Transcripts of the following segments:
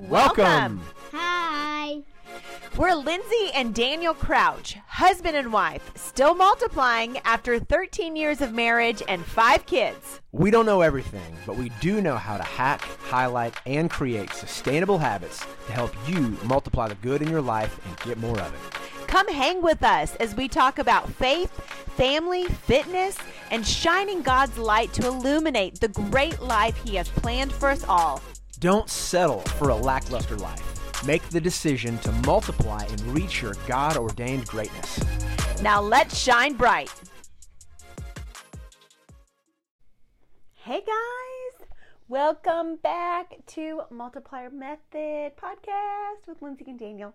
Welcome. Hi. We're Lindsey and Daniel Crouch, husband and wife, still multiplying after 13 years of marriage and five kids. We don't know everything, but we do know how to hack, highlight, and create sustainable habits to help you multiply the good in your life and get more of it. Come hang with us as we talk about faith, family, fitness, and shining God's light to illuminate the great life He has planned for us all. Don't settle for a lackluster life. Make the decision to multiply and reach your God ordained greatness. Now let's shine bright. Hey guys, welcome back to Multiplier Method podcast with Lindsey and Daniel.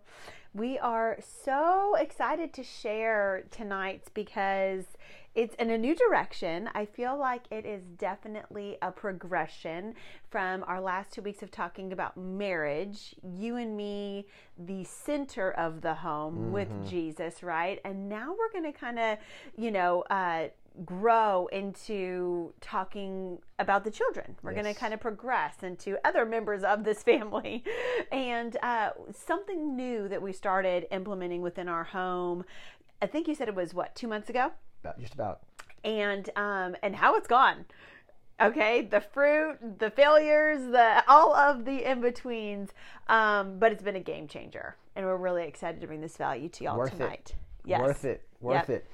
We are so excited to share tonight's because it's in a new direction. I feel like it is definitely a progression from our last two weeks of talking about marriage, you and me, the center of the home mm-hmm. with Jesus, right? And now we're going to kind of, you know, uh, grow into talking about the children. We're yes. going to kind of progress into other members of this family. And uh, something new that we started implementing within our home, I think you said it was what, two months ago? About, just about. And um, and how it's gone. Okay, the fruit, the failures, the all of the in betweens. Um, but it's been a game changer, and we're really excited to bring this value to y'all Worth tonight. It. Yes. Worth it. Worth yep. it.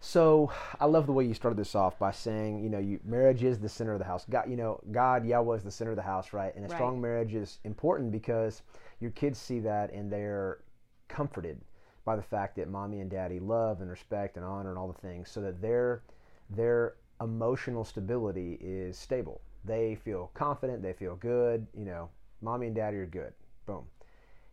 So I love the way you started this off by saying, you know, you, marriage is the center of the house. God, you know, God, Yahweh is the center of the house, right? And a right. strong marriage is important because your kids see that and they're comforted by the fact that mommy and daddy love and respect and honor and all the things, so that their their emotional stability is stable. They feel confident. They feel good. You know, mommy and daddy are good. Boom.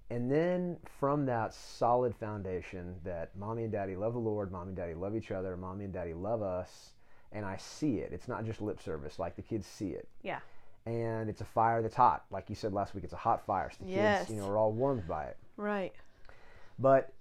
And then from that solid foundation that mommy and daddy love the Lord, mommy and daddy love each other, mommy and daddy love us, and I see it. It's not just lip service, like the kids see it. Yeah. And it's a fire that's hot. Like you said last week, it's a hot fire. So the yes. kids, you know, are all warmed by it. Right. But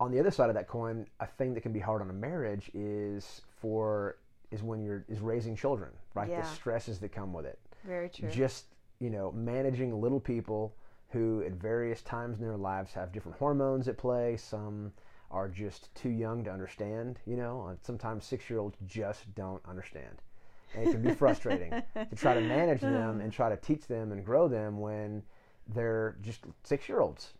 on the other side of that coin, a thing that can be hard on a marriage is for is when you're is raising children, right? Yeah. The stresses that come with it. Very true. Just, you know, managing little people who at various times in their lives have different hormones at play. Some are just too young to understand, you know. Sometimes six year olds just don't understand. And it can be frustrating to try to manage them oh. and try to teach them and grow them when they're just six year olds.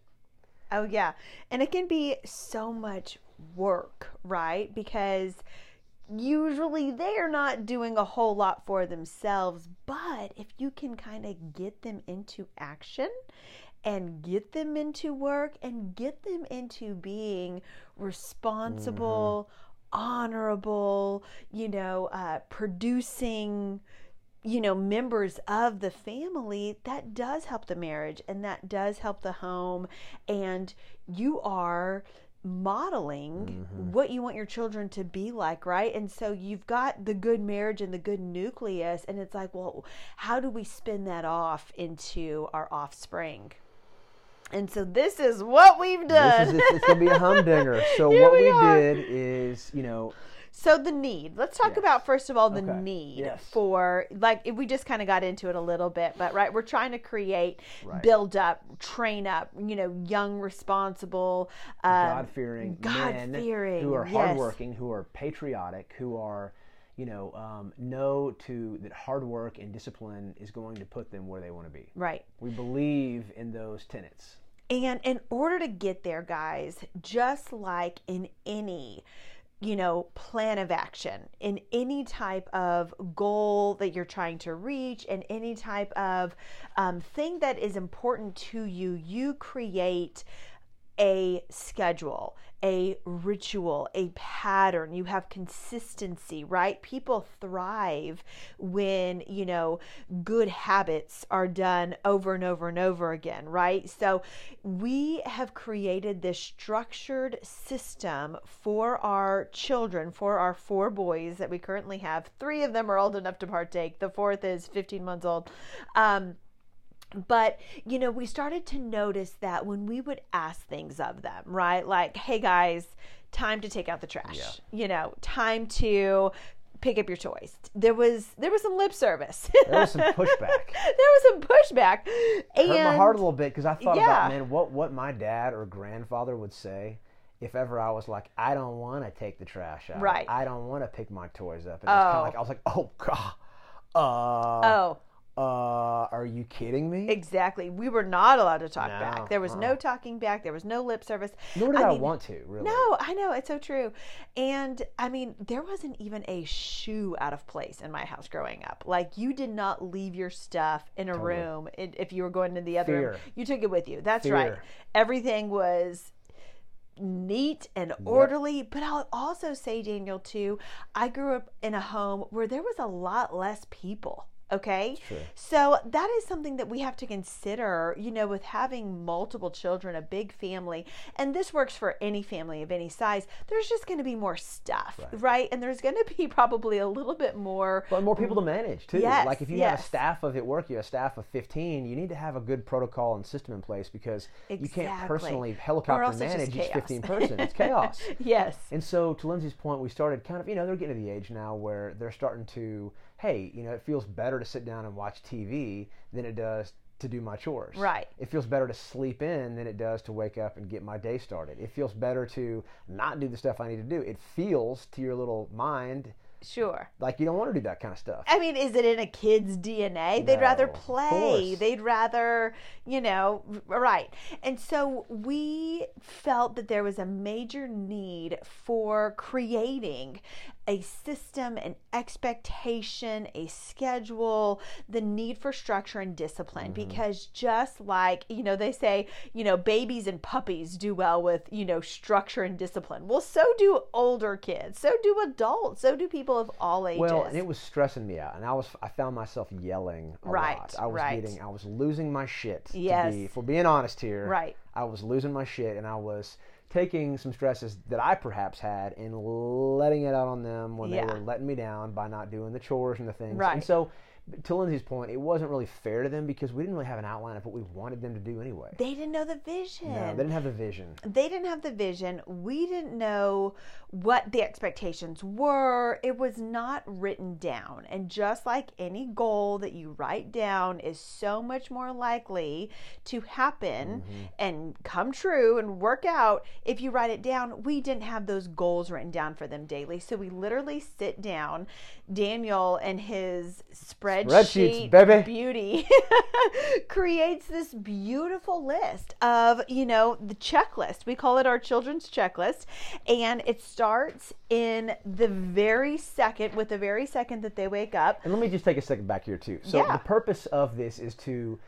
Oh, yeah. And it can be so much work, right? Because usually they're not doing a whole lot for themselves, but if you can kind of get them into action and get them into work and get them into being responsible, mm-hmm. honorable, you know, uh, producing you know members of the family that does help the marriage and that does help the home and you are modeling mm-hmm. what you want your children to be like, right? And so you've got the good marriage and the good nucleus, and it's like, well, how do we spin that off into our offspring? And so this is what we've done. This is, it's going to be a humdinger. So what we, we did is, you know, so the need. Let's talk yes. about first of all the okay. need yes. for like we just kind of got into it a little bit, but right, we're trying to create, right. build up, train up, you know, young, responsible, um, God fearing men who are hardworking, yes. who are patriotic, who are you know, um, know to that hard work and discipline is going to put them where they want to be. Right. We believe in those tenets. And in order to get there, guys, just like in any you know, plan of action in any type of goal that you're trying to reach and any type of um, thing that is important to you, you create a schedule, a ritual, a pattern. You have consistency, right? People thrive when, you know, good habits are done over and over and over again, right? So we have created this structured system for our children, for our four boys that we currently have. Three of them are old enough to partake, the fourth is 15 months old. Um, but you know we started to notice that when we would ask things of them right like hey guys time to take out the trash yeah. you know time to pick up your toys. There was there was some lip service. there was some pushback. there was some pushback. And Hurt my heart a little bit because I thought Yeah. about man, what what my dad or grandfather would say if ever I was like, I don't want to take the trash out. Right. I don't want to pick my toys up. And it was kind Oh. of like I was like, oh god, uh, oh, uh, are you kidding me? exactly. We were not allowed to talk No, back. There was no talking back. There was no lip service. Nor did I, mean, want to really. No, I know it's so true. And I mean, there wasn't even a shoe out of place in my house growing up. Like you did not leave your stuff in a Totally. room if you were going to the other room. You took it with you. That's right. Everything was neat and orderly. But I'll also say, Daniel, too, I grew up in a home where there was a lot less people. Okay. True. So that is something that we have to consider, you know, with having multiple children, a big family, and this works for any family of any size. There's just going to be more stuff, right? And there's going to be probably a little bit more. But more people to manage too. Yes, like if you have a staff of at work, you have a staff of fifteen. You need to have a good protocol and system in place because you can't personally helicopter else it's just manage each fifteen person. It's chaos. Yes. And so, to Lindsey's point, we started kind of, you know, they're getting to the age now where they're starting to, hey, you know, it feels better to sit down and watch TV than it does to do my chores. Right. It feels better to sleep in than it does to wake up and get my day started. It feels better to not do the stuff I need to do. It feels to your little mind Sure. like you don't want to do that kind of stuff. I mean, is it in a kid's DNA? They'd rather No, play. They'd rather, you know, right. And so we felt that there was a major need for creating a system, an expectation, a schedule, the need for structure and discipline. Mm-hmm. Because just like, you know, they say, you know, babies and puppies do well with, you know, structure and discipline. Well, so do older kids, so do adults, so do people of all ages. Well, and it was stressing me out, and I was I found myself yelling a Right, lot. I was right. getting I was losing my shit. to Yes. be, if we're being honest here, Right. I was losing my shit, and I was taking some stresses that I perhaps had and letting it out on them when Yeah. they were letting me down by not doing the chores and the things. Right. And so, to Lindsey's point, it wasn't really fair to them because we didn't really have an outline of what we wanted them to do anyway. they didn't know the vision. no, they didn't have the vision. they didn't have the vision. We didn't know what the expectations were. It was not written down. And just like any goal that you write down is so much more likely to happen mm-hmm. and come true and work out if you write it down, we didn't have those goals written down for them daily. So we literally sit down, Daniel and his spreadsheet Spreadsheets, baby. beauty creates this beautiful list of, you know, the checklist. We call it our children's checklist. And it starts in the very second, with the very second that they wake up. And let me just take a second back here too. So Yeah. the purpose of this is to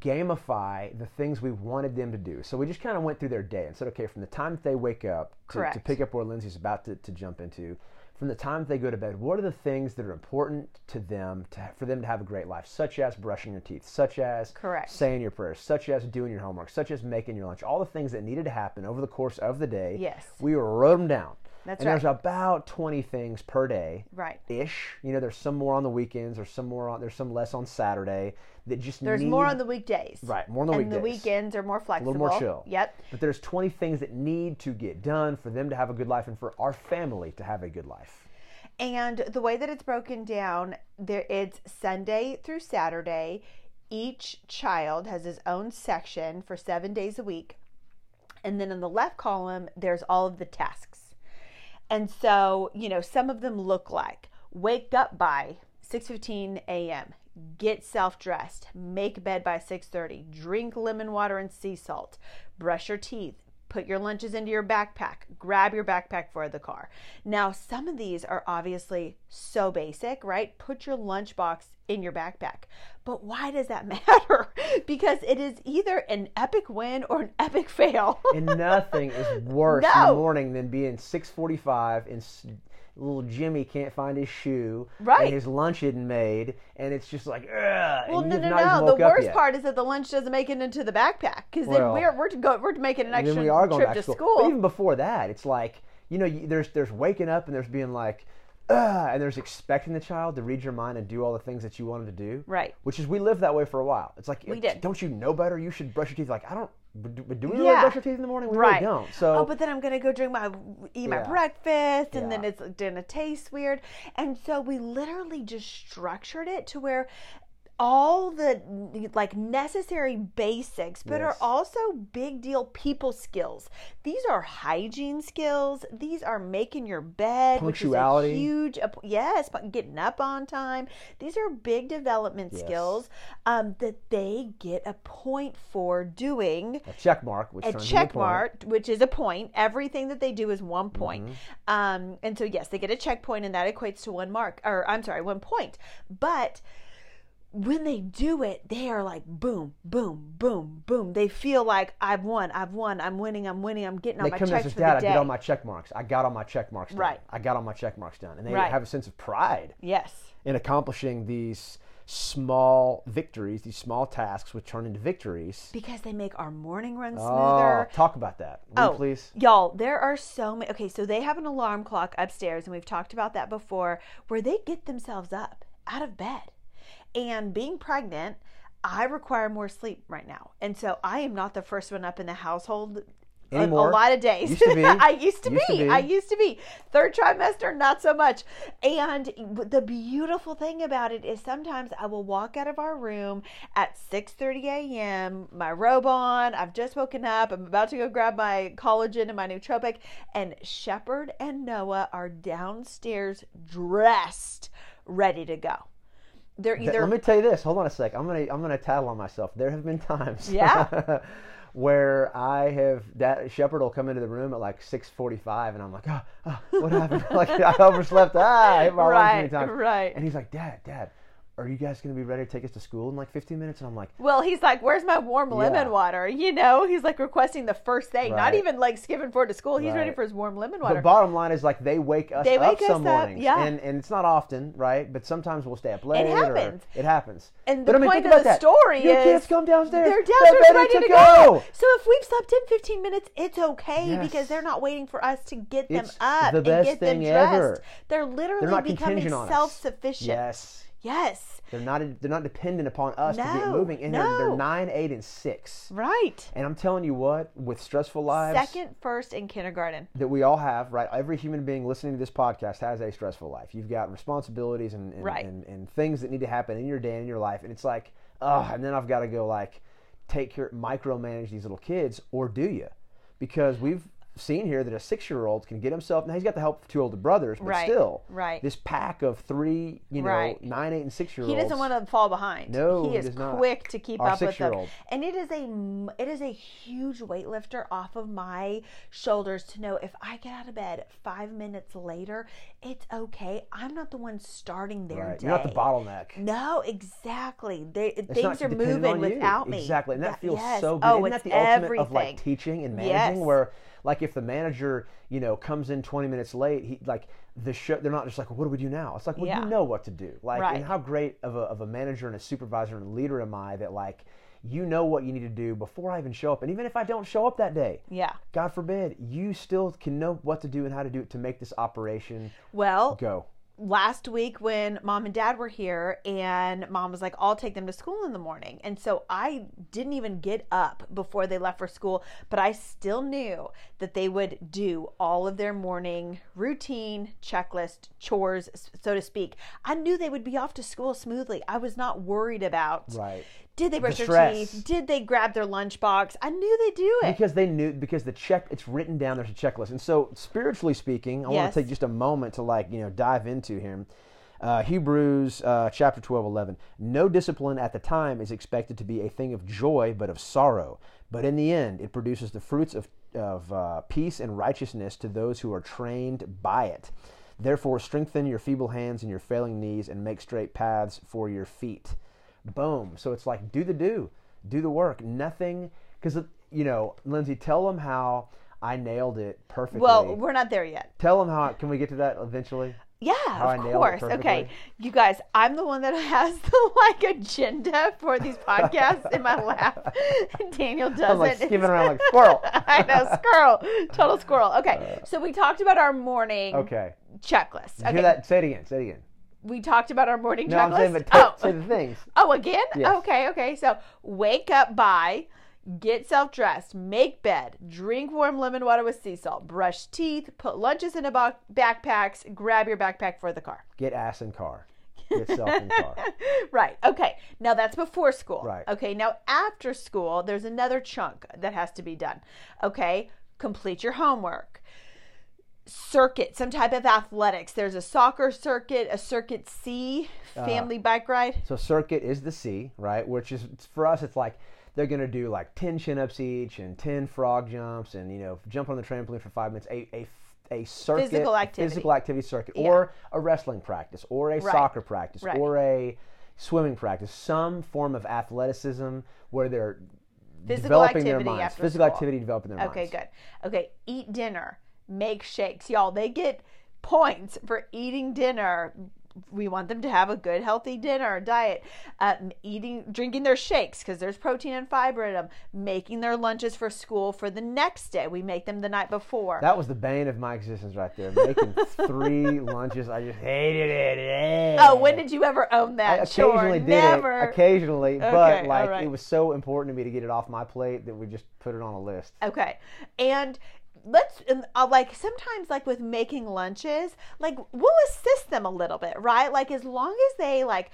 gamify the things we wanted them to do. So we just kind of went through their day and said, okay, from the time that they wake up to, to pick up where Lindsey's about to, to jump into, from the time they go to bed, what are the things that are important to them to, for them to have a great life, such as brushing your teeth, such as Correct. saying your prayers, such as doing your homework, such as making your lunch, all the things that needed to happen over the course of the day. Yes. We wrote them down. That's and right. there's about 20 things per day Right. ish. You know, there's some more on the weekends, there's some more on, there's some less on Saturday that just There's need, more on the weekdays. right, more on the and weekdays. the weekends are more flexible. a little more chill. Yep. But there's 20 things that need to get done for them to have a good life and for our family to have a good life. And the way that it's broken down, there it's Sunday through Saturday. Each child has his own section for seven days a week. And then in the left column, there's all of the tasks. And so, you know, some of them look like wake up by 6:15 a.m., get self-dressed, make bed by 6:30, drink lemon water and sea salt, brush your teeth, put your lunches into your backpack, grab your backpack for the car. Now, some of these are obviously so basic, right? Put your lunchbox in your backpack. But why does that matter? because it is either an epic win or an epic fail. And nothing is worse in the morning than being 6:45 and little Jimmy can't find his shoe, Right. And his lunch isn't made, and it's just like, ugh. Well, no, no, no. The worst part is that the lunch doesn't make it into the backpack because Well, then we're we're to go we're making an extra we are going trip to to school. But even before that, it's like you know, you, there's there's waking up and there's being like, Ugh, and there's expecting the child to read your mind and do all the things that you wanted to do. Right. Which is we lived that way for a while. It's like We did. Don't you know better? You should brush your teeth. Like I don't. Do, do we Yeah. really brush our teeth in the morning? We Right. really don't. So oh, but then I'm gonna go drink my eat my Yeah. breakfast, and then Yeah. it's gonna taste weird. And so we literally just structured it to where all the like necessary basics, but are also big deal people skills. These are hygiene skills. These are making your bed, Punctuality. which is a huge. Yes, but getting up on time. These are big development Yes. skills um, that they get a point for doing a check mark, which a check a mark, which is a point. Everything that they do is one point. Mm-hmm. Um, and so, yes, they get a checkpoint point, and that equates to one mark, or I'm sorry, one point. But when they do it, they are like boom, boom, boom, boom. They feel like I've won, I've won, I'm winning, I'm winning, I'm getting all They my come to us checks for dad. the I did all my check marks. I got all my check marks done. Right. I got all my check marks done, and they Right. have a sense of pride yes, in accomplishing these small victories, these small tasks, which turn into victories. because they make our morning run Oh, smoother. talk about that, will you Oh, please. Y'all, there are so many. Okay, so they have an alarm clock upstairs, and we've talked about that before, where they get themselves up out of bed. And being pregnant, I require more sleep right now. And so I am not the first one up in the household. a- A, lot of days. Used to be. I used to, Used to be. be. I used to be. Third trimester, not so much. And the beautiful thing about it is sometimes I will walk out of our room at 6:30 a.m. My robe on. I've just woken up. I'm about to go grab my collagen and my nootropic. And Shepherd and Noah are downstairs dressed, ready to go. They're either Let me tell you this. Hold on a sec. I'm gonna I'm gonna tattle on myself. There have been times. Yeah. where I have that Shepherd will come into the room at like 6:45, and I'm like, oh, oh what happened? like I overslept. Ah, I hit my alarm too many Right, times. right. And he's like, Dad, Dad, are you guys gonna be ready to take us to school in like 15 minutes? And I'm like, Well, he's like, "Where's my warm lemon Yeah. water?" You know, he's like requesting the first thing, not even like skipping forward to school. He's ready for his warm lemon water. the bottom line is like they wake us They up wake us some up, mornings, yeah. and and it's not often, right? But sometimes we'll stay up late. or- happens. it happens. and But the I mean, point of the that. story Your is kids come downstairs. They're downstairs ready, ready, to, to go. So if we've slept in 15 minutes, it's okay Yes. because they're not waiting for us to get them It's up the and get them dressed. ever. They're literally They're becoming us. self-sufficient. Yes. Yes. They're not they're not dependent upon us to get moving. And they're, no. they're nine, eight, and six. Right. And I'm telling you what, with stressful lives Second, first in kindergarten. that we all have, right? Every human being listening to this podcast has a stressful life. You've got responsibilities and and, Right. and, and things that need to happen in your day and in your life. And it's like, oh, and then I've got to go like take care, micromanage these little kids, or do you? Because we've seen here that a six-year-old can get himself. Now he's got the help of two older brothers, but Right, still, right. This pack of three, you know, Right. nine, eight, and six-year-olds. He doesn't want to fall behind. No, he he is not. quick to keep Our up with them. And it is a it is a huge weightlifter off of my shoulders to know if I get out of bed five minutes later, it's okay. I'm not the one starting their Right. day. You're not the bottleneck. No, exactly. They, things are moving on you. without me. Exactly, and that That- feels yes. so good. Oh, Isn't it's that the ultimate of like teaching and managing? Yes. Where like if the manager, you know, comes in 20 minutes late, he like the show. They're not just like, what do we do now? It's like, well, Yeah. you know what to do. Like, Right. and how great of a of a manager and a supervisor and a leader am I that like. You know what you need to do before I even show up, and even if I don't show up that day, Yeah. God forbid, you still can know what to do and how to do it to make this operation Well, go. Last week when mom and dad were here and mom was like i'll take them to school in the morning. And so i didn't even get up before they left for school but i still knew that they would do all of their morning routine checklist chores so to speak. I knew they would be off to school smoothly. I was not worried about Right. did they brush their teeth? Did they grab their lunchbox? I knew they'd do it. Because they knew because the check it's written down there's a checklist. And so spiritually speaking i want to take just a moment to like you know dive into him. Uh, hebrews uh, chapter 12 11 no discipline at the time is expected to be a thing of joy but of sorrow. But in the end it produces the fruits of, of uh, peace and righteousness to those who are trained by it. Therefore strengthen your feeble hands and your failing knees and make straight paths for your feet. Boom. So it's like do the do. Do the work. Nothing because you know lindsey tell them how i nailed it perfectly. Well we're not there yet. Tell them how can we get to that eventually Yeah, I of course. Okay, you guys, I'm the one that has the like agenda for these podcasts in my lap. Daniel doesn't. i'm like skipping around like squirrel I know, squirrel, total squirrel. Okay, uh, so we talked about our morning okay checklist. Okay. Hear that? Say it again. Say it again. We talked about our morning no, checklist. I'm saying, but t- oh. say the things. Oh, again? Yes. Okay, okay. So wake up by, get self dressed, make bed, drink warm lemon water with sea salt, brush teeth, put lunches in a bo- backpacks, grab your backpack for the car. Get ass in car. Get self in car. right. Okay. Now that's before school. Right. Okay. Now after school, there's another chunk that has to be done. Okay. Complete your homework circuit, some type of athletics. There's a soccer circuit, a circuit C, uh, family uh, bike ride. So circuit is the C, right? Which is for us, it's like they're gonna do like ten chin ups each and ten frog jumps, and you know jump on the trampoline for five minutes. A a a circuit, physical activity, physical activity circuit, yeah. or a wrestling practice, or a right. soccer practice, right. or a swimming practice, some form of athleticism where they're physical developing their minds. Physical school. activity developing their okay, minds. Okay, good. Okay, eat dinner make shakes. Y'all, they get points for eating dinner we want them to have a good healthy dinner diet uh, eating drinking their shakes because there's protein and fiber in them making their lunches for school for the next day. We make them the night before. That was the bane of my existence right there making three lunches. I just hated it. Oh when did you ever own that? I occasionally did Never. it occasionally okay, but like right. it was so important to me to get it off my plate that we just put it on a list. Okay and let's uh, like sometimes like with making lunches like we'll assist them a little bit right? Like as long as they like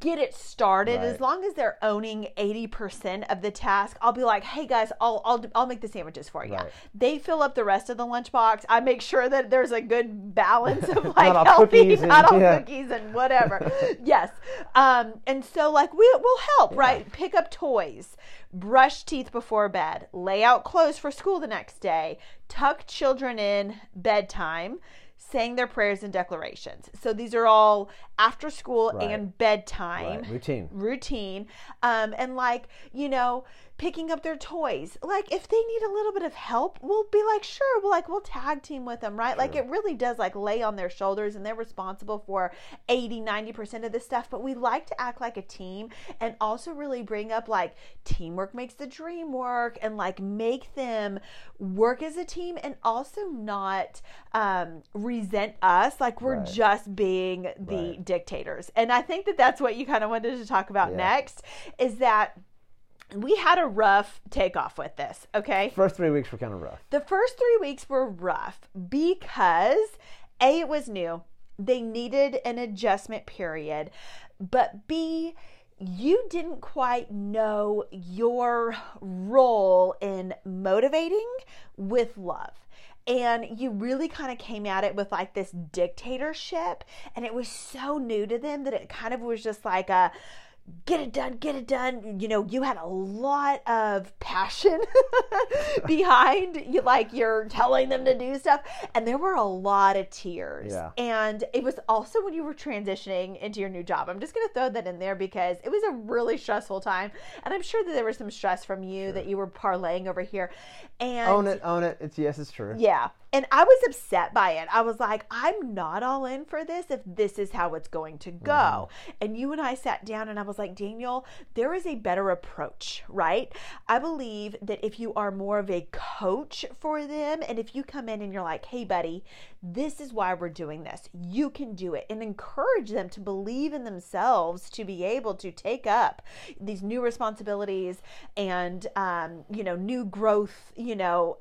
get it started right. as long as they're owning 80% of the task i'll be like hey guys i'll i'll, I'll make the sandwiches for you right. they fill up the rest of the lunchbox i make sure that there's a good balance of like healthy not all yeah. cookies and whatever yes um and so like we will help yeah. right pick up toys brush teeth before bed, lay out clothes for school the next day, tuck children in bedtime, saying their prayers and declarations. So these are all after school right. and bedtime right. routine. Routine. Um, and like, you know, picking up their toys. Like if they need a little bit of help, we'll be like, sure, we'll like we'll tag team with them, right? Sure. Like it really does like lay on their shoulders and they're responsible for 80, 90% of this stuff, but we like to act like a team and also really bring up like teamwork makes the dream work and like make them work as a team and also not um, resent us like we're right. just being the. Dictators. And I think that that's what you kind of wanted to talk about yeah. next is that we had a rough takeoff with this, okay? First three weeks were kind of rough. The first three weeks were rough because A, it was new. They needed an adjustment period. But B, you didn't quite know your role in motivating with love and you really kind of came at it with like this dictatorship and it was so new to them that it kind of was just like a get it done, get it done. You know, you had a lot of passion behind you, like you're telling them to do stuff. And there were a lot of tears. Yeah. And it was also when you were transitioning into your new job. I'm just going to throw that in there because it was a really stressful time. And I'm sure that there was some stress from you sure. that you were parlaying over here. And own it, own it. It's yes, it's true. Yeah. And I was upset by it. I was like, I'm not all in for this if this is how it's going to go. Mm-hmm. And you and I sat down and I was like, Daniel, there is a better approach, right? I believe that if you are more of a coach for them and if you come in and you're like, hey, buddy, this is why we're doing this, you can do it, and encourage them to believe in themselves to be able to take up these new responsibilities and, um, you know, new growth, you know,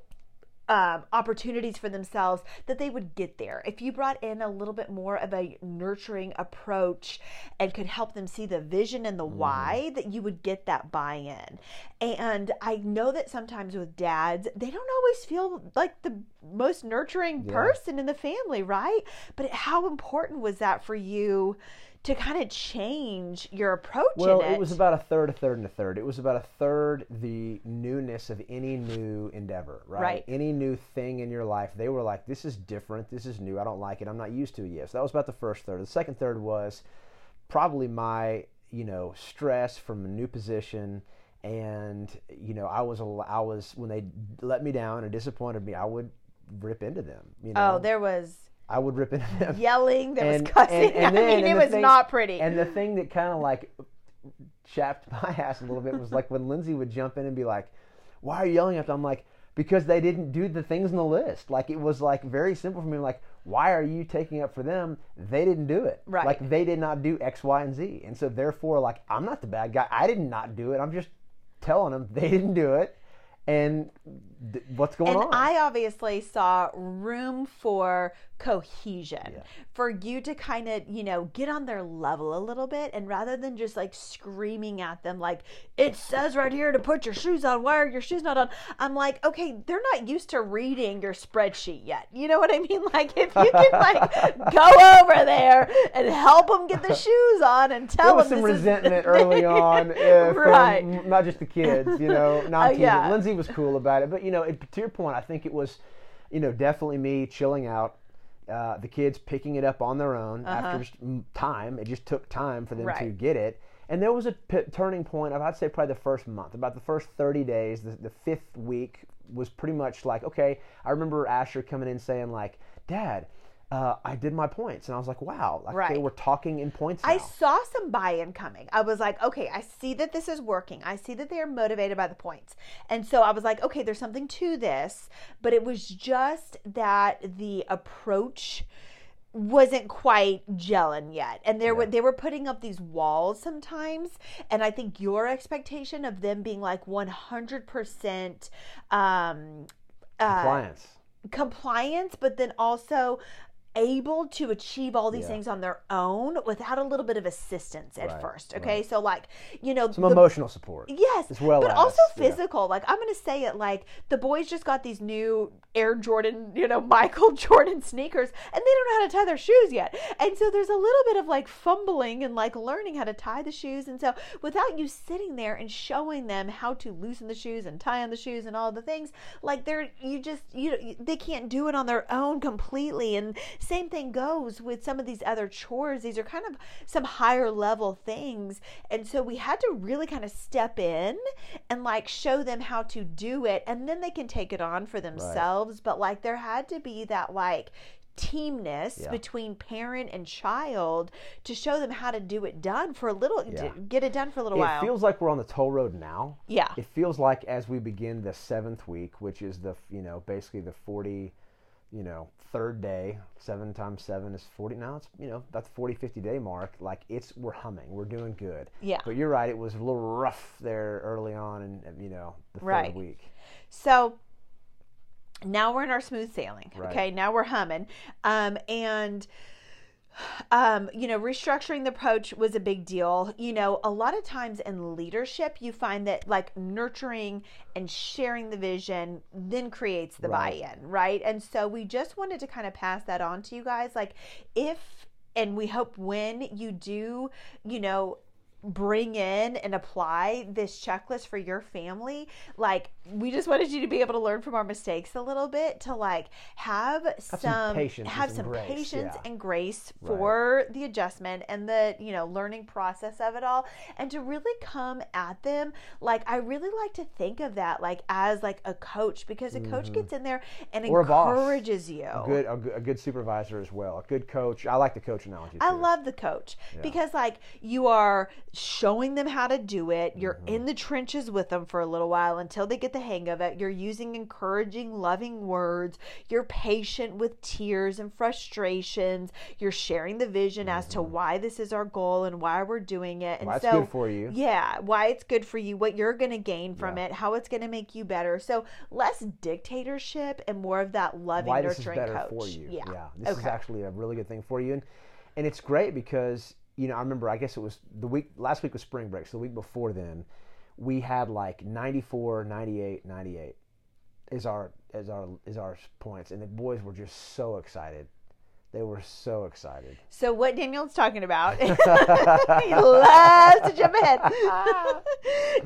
um, opportunities for themselves that they would get there. If you brought in a little bit more of a nurturing approach and could help them see the vision and the mm. why, that you would get that buy in. And I know that sometimes with dads, they don't always feel like the most nurturing yeah. person in the family, right? But how important was that for you? To kind of change your approach well it. it. was about a third a third and a third. It was about a third the newness of any new endeavor right? right. Any new thing in your life they were like this is different. This is new. I don't like it. I'm not used to it yet. So that was about the first third. The second third was probably my you know stress from a new position. And you know i was i was when they let me down or disappointed me i would rip into them you oh, know? oh there was I would rip into them. Yelling, there and, was cussing. And, and then, I mean, it was thing, not pretty. And the thing that kind of like chapped my ass a little bit was like when Lindsay would jump in and be like, "Why are you yelling at them?" I'm like, "Because they didn't do the things in the list." Like it was like very simple for me. Like, why are you taking up for them? They didn't do it. Right. Like they did not do X, Y, and Z. And so therefore, like I'm not the bad guy. I did not do it. I'm just telling them they didn't do it. And th- what's going and on? I obviously saw room for cohesion Yeah. for you to kind of, you know, get on their level a little bit. And rather than just like screaming at them, like, it says right here to put your shoes on, why are your shoes not on? I'm like, okay, they're not used to reading your spreadsheet yet. You know what I mean? Like, if you can like go over there and help them get the shoes on and there tell was them some this is- resentment early on, uh, Right. not just the kids, you know. Not Oh, yeah. Lindsey was cool about it, but you know, it, to your point, I think it was, you know, definitely me chilling out. Uh, the kids picking it up on their own after just mm, time. It just took time for them to Uh-huh. Get it. And there was a p- turning point of, I'd say, probably the first month. About the first 30 days, the, the fifth week was pretty much like, okay, I remember Asher coming in saying, like, Dad, uh, I did my points. And I was like, wow, like, Right. okay, we're talking in points now. I saw some buy-in coming. I was like, okay, I see that this is working. I see that they are motivated by the points. And so I was like, okay, there's something to this, but it was just that the approach wasn't quite gelling yet. And there were they were putting up these walls sometimes, and I think your expectation of them being like 100% um uh, Compliance. compliance, but then also able to achieve all these Yeah. things on their own without a little bit of assistance at Right, first. Okay, so like you know, Some the- emotional support. Yes, as well but as, also yeah. physical. Like I'm going to say it. Like the boys just got these new Air Jordan, you know, Michael Jordan sneakers, and they don't know how to tie their shoes yet. And so there's a little bit of like fumbling and like learning how to tie the shoes. And so without you sitting there and showing them how to loosen the shoes and tie on the shoes and all the things, like they're you just you they can't do it on their own completely. And same thing goes with some of these other chores. These are kind of some higher level things. And so we had to really kind of step in and like show them how to do it and then they can take it on for themselves. But like there had to be that like teamness Yeah. between parent and child to show them how to do it done for a little Yeah. get it done for a little It while. It feels like we're on the toll road now. yeah. It feels like as we begin the seventh week, which is the you know basically the forty, you know third day. Seven times seven is forty. Now it's you know that's 40, 50 day mark. Like it's we're humming. We're doing good. Yeah. But you're right. It was a little rough there early on, and you know the third Right. week. So now we're in our smooth sailing. Right. Okay, now we're humming. Um, and um, you know, restructuring the approach was a big deal. You know, a lot of times in leadership, you find that like nurturing and sharing the vision then creates the Right. buy in, right? And so we just wanted to kind of pass that on to you guys. Like, if and we hope when you do, you know, bring in and apply this checklist for your family like we just wanted you to be able to learn from our mistakes a little bit to like have, some some, patience have some grace, patience yeah. and grace Right. for the adjustment and the you know learning process of it all and to really come at them like i really like to think of that like as like a coach because a coach gets in there and Mm-hmm. Or encourages you A good, a good a good supervisor as well. A good coach. I like the coach analogy. I love the coach because like you are showing them how to do it. You're Mm-hmm. in the trenches with them for a little while until they get the hang of it. You're using encouraging, loving words. You're patient with tears and frustrations. You're sharing the vision as to why this is our goal and why we're doing it. And Mm-hmm. Why it's so good for you. yeah, why it's good for you, what you're going to gain from Yeah. it, how it's going to make you better. So less dictatorship and more of that loving, why this is nurturing better coach. for you. Yeah. this is actually a really good thing for you, and and it's great because you know I remember I guess it was the week last week was spring break, so the week before then we had like 94, 98, 98 is our is our is our points, and the boys were just so excited. They were so excited. So what Daniel's talking about, he loves to jump ahead,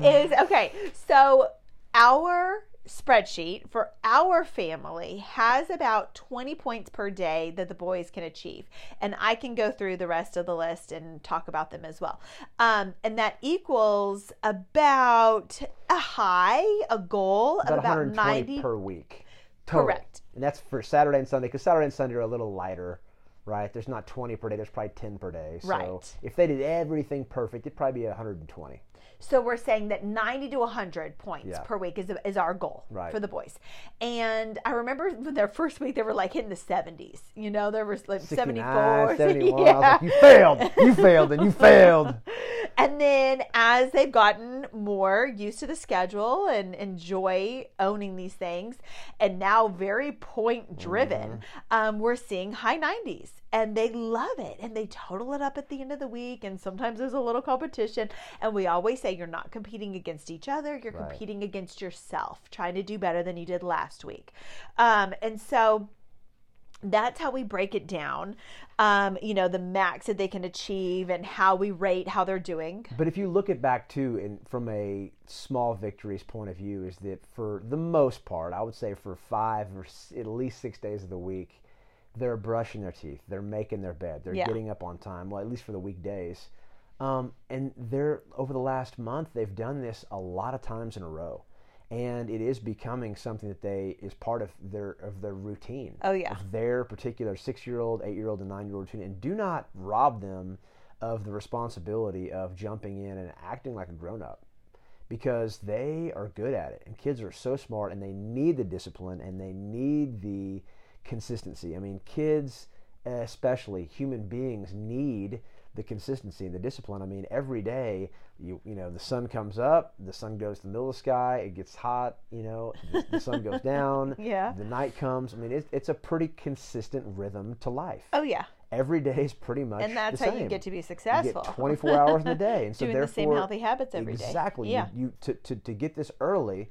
is okay. So our spreadsheet for our family has about 20 points per day that the boys can achieve. And I can go through the rest of the list and talk about them as well. Um, and that equals about a high, a goal About of about 90 per week. Total. Correct. And that's for Saturday and Sunday because Saturday and Sunday are a little lighter, right? There's not 20 per day. There's probably 10 per day. So Right. if they did everything perfect, it'd probably be 120. So we're saying that 90 to 100 points Yeah. per week is, is our goal Right. for the boys. And I remember when their first week, they were like hitting the 70s. You know, there was like 74. 69, 71. I Yeah. was like, you failed. You failed and you failed. And then as they've gotten more used to the schedule and enjoy owning these things, and now very point driven, um, we're seeing high 90s. And they love it and they total it up at the end of the week. And sometimes there's a little competition. And we always say you're not competing against each other, you're Right. competing against yourself, trying to do better than you did last week. Um, and so that's how we break it down. Um, you know, the max that they can achieve and how we rate how they're doing. But if you look at back too, and from a small victories point of view, is that for the most part, I would say for five or at least six days of the week, they're brushing their teeth, they're making their bed, they're Yeah. getting up on time. Well, at least for the weekdays, um, and they're over the last month they've done this a lot of times in a row, and it is becoming something that they is part of their of their routine Oh, yeah. their particular six year old, eight year old, and nine year old routine, and do not rob them of the responsibility of jumping in and acting like a grown up because they are good at it. And kids are so smart and they need the discipline and they need the consistency. I mean, kids, especially human beings, need the consistency and the discipline. I mean, every day, you you know, the sun comes up, the sun goes to the middle of the sky, it gets hot, you know, the, the sun goes down, Yeah. the night comes. I mean, it's, it's a pretty consistent rhythm to life. Oh yeah, Every day is pretty much and that's the how same. you get to be You successful. get 24 hours in a day, and so Doing the therefore same healthy habits every day. exactly. Yeah. You, you to, to to get this early,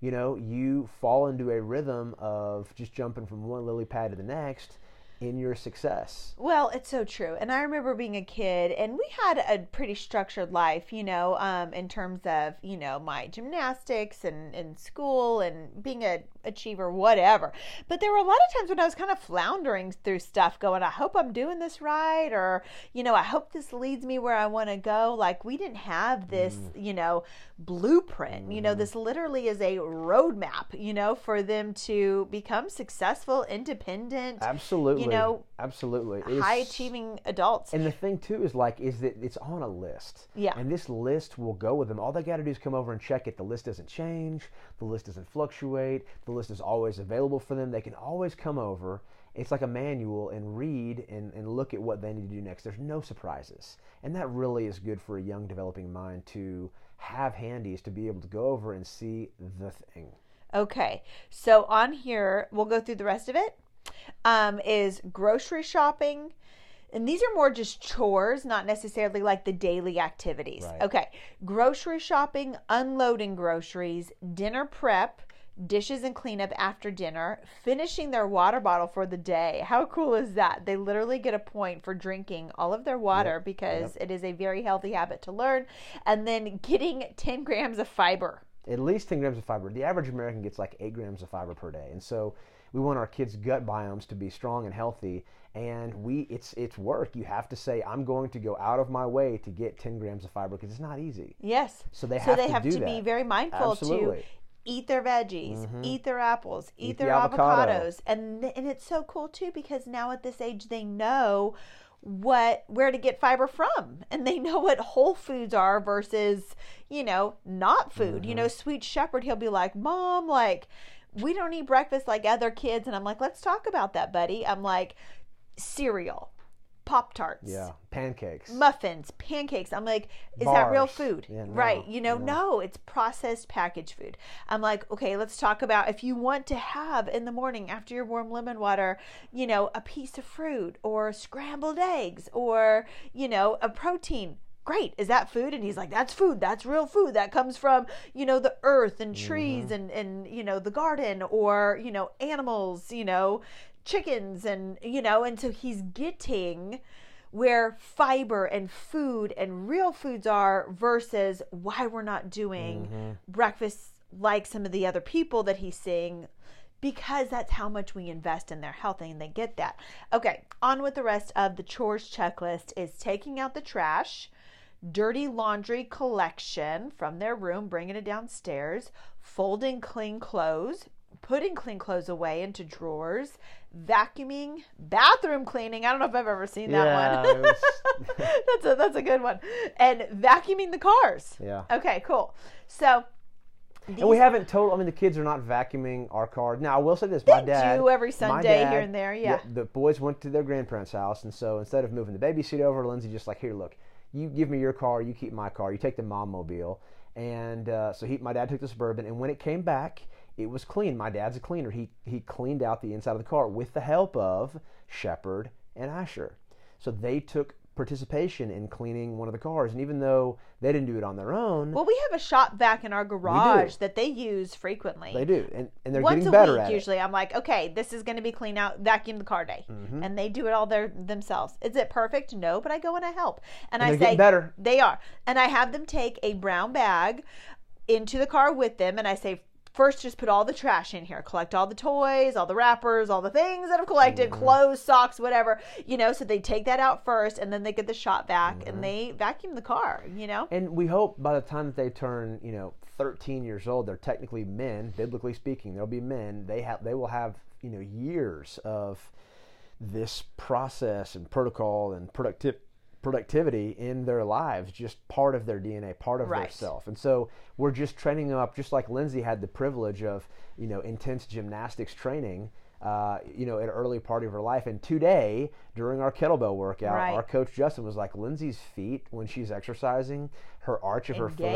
you know, you fall into a rhythm of just jumping from one lily pad to the next in your success. Well, it's so true. And I remember being a kid, and we had a pretty structured life, you know, um, in terms of, you know, my gymnastics and, and school and being a achiever, whatever. But there were a lot of times when I was kind of floundering through stuff, going, I hope I'm doing this right, or, you know, I hope this leads me where I want to go. Like, we didn't have this, mm. you know, blueprint. You know, mm-hmm. this literally is a roadmap, you know, for them to become successful, independent, Absolutely. you know, absolutely. It's- high achieving adults. And the thing too is like is that it's on a list. Yeah. And this list will go with them. All they got to do is come over and check it. The list doesn't change. The list doesn't fluctuate. The list is always available for them. They can always come over. It's like a manual and read and, and look at what they need to do next. There's no surprises. And that really is good for a young developing mind to have handies to be able to go over and see the thing. Okay, so on here, we'll go through the rest of it. Um, is grocery shopping, and these are more just chores, not necessarily like the daily activities. Right. Okay, grocery shopping, unloading groceries, dinner prep. Dishes and cleanup after dinner, finishing their water bottle for the day. How cool is that? They literally get a point for drinking all of their water Yep, because it is a very healthy habit to learn. And then getting 10 grams of fiber. at least 10 grams of fiber. The average American gets like 8 grams of fiber per day. And so we want our kids' gut biomes to be strong and healthy. And we, it's, it's work. You have to say, I'm going to go out of my way to get 10 grams of fiber because it's not easy. Yes. So they so have they to have to be very mindful Absolutely. To eat their veggies, eat their apples, eat, Eat their the avocado. avocados, and and it's so cool too because now at this age they know what where to get fiber from. And they know what whole foods are versus you know not food. You know Mm-hmm. sweet shepherd he'll be like mom like we don't eat breakfast like other kids. And i'm like let's talk about that buddy. I'm like cereal pop tarts Yeah. Pancakes. muffins, pancakes. I'm like, is that real food? Yeah, no, right. You know, no. no, it's processed packaged food. I'm like, okay, let's talk about if you want to have in the morning after your warm lemon water, you know, a piece of fruit or scrambled eggs or, you know, a protein. Great. Is that food? And he's like, that's food. That's real food. That comes from, you know, the earth and trees Mm-hmm. and, and, you know, the garden or, you know, animals, you know, chickens and, you know, and so he's getting where fiber and food and real foods are versus why we're not doing mm-hmm. breakfast like some of the other people that he's seeing because that's how much we invest in their health and they get that. Okay, on with the rest of the chores checklist is taking out the trash, dirty laundry collection from their room, bringing it downstairs, folding clean clothes, putting clean clothes away into drawers, vacuuming, bathroom cleaning. I don't know if I've ever seen that Yeah, one. was- that's a that's a good one. And vacuuming the cars. Yeah. Okay, cool. So And we haven't told. I mean, the kids are not vacuuming our car. Now, I will say this: my dad do every Sunday dad- here and there, yeah. The boys went to their grandparents' house, and so instead of moving the baby seat over, Lindsey just like, here, look, you give me your car, you keep my car, you take the mom mobile, and uh, so he, my dad took the suburban, and when it came back, it was clean. My dad's a cleaner. He he cleaned out the inside of the car with the help of Shepard and Asher. So they took participation in cleaning one of the cars, and even though they didn't do it on their own, well, we have a shop vac in our garage that they use frequently. they do, and, and they're Once getting a better week, at it. usually, I'm like, okay, this is going to be clean out, vacuum the car day, Mm-hmm. and they do it all their themselves. Is it perfect? No, but I go and I help, and, I say better. They are, and I have them take a brown bag into the car with them, and I say. First, just put all the trash in here. Collect all the toys, all the wrappers, all the things that I've collected, Mm-hmm. clothes, socks, whatever. You know, so they take that out first, and then they get the shop back Mm-hmm. and they vacuum the car. You know, And we hope by the time that they turn, you know, 13 years old, they're technically men, biblically speaking. They'll be men. They have, they will have, you know, years of this process and protocol and productive productivity in their lives, just part of their DNA, part of their self. And so we're just training them up, just like Lindsey had the privilege of, you know, intense gymnastics training. Uh, you know, at an early part of her life. And today, during our kettlebell workout, Right. our coach Justin was like, Lindsey's feet, when she's exercising, her arch of her foot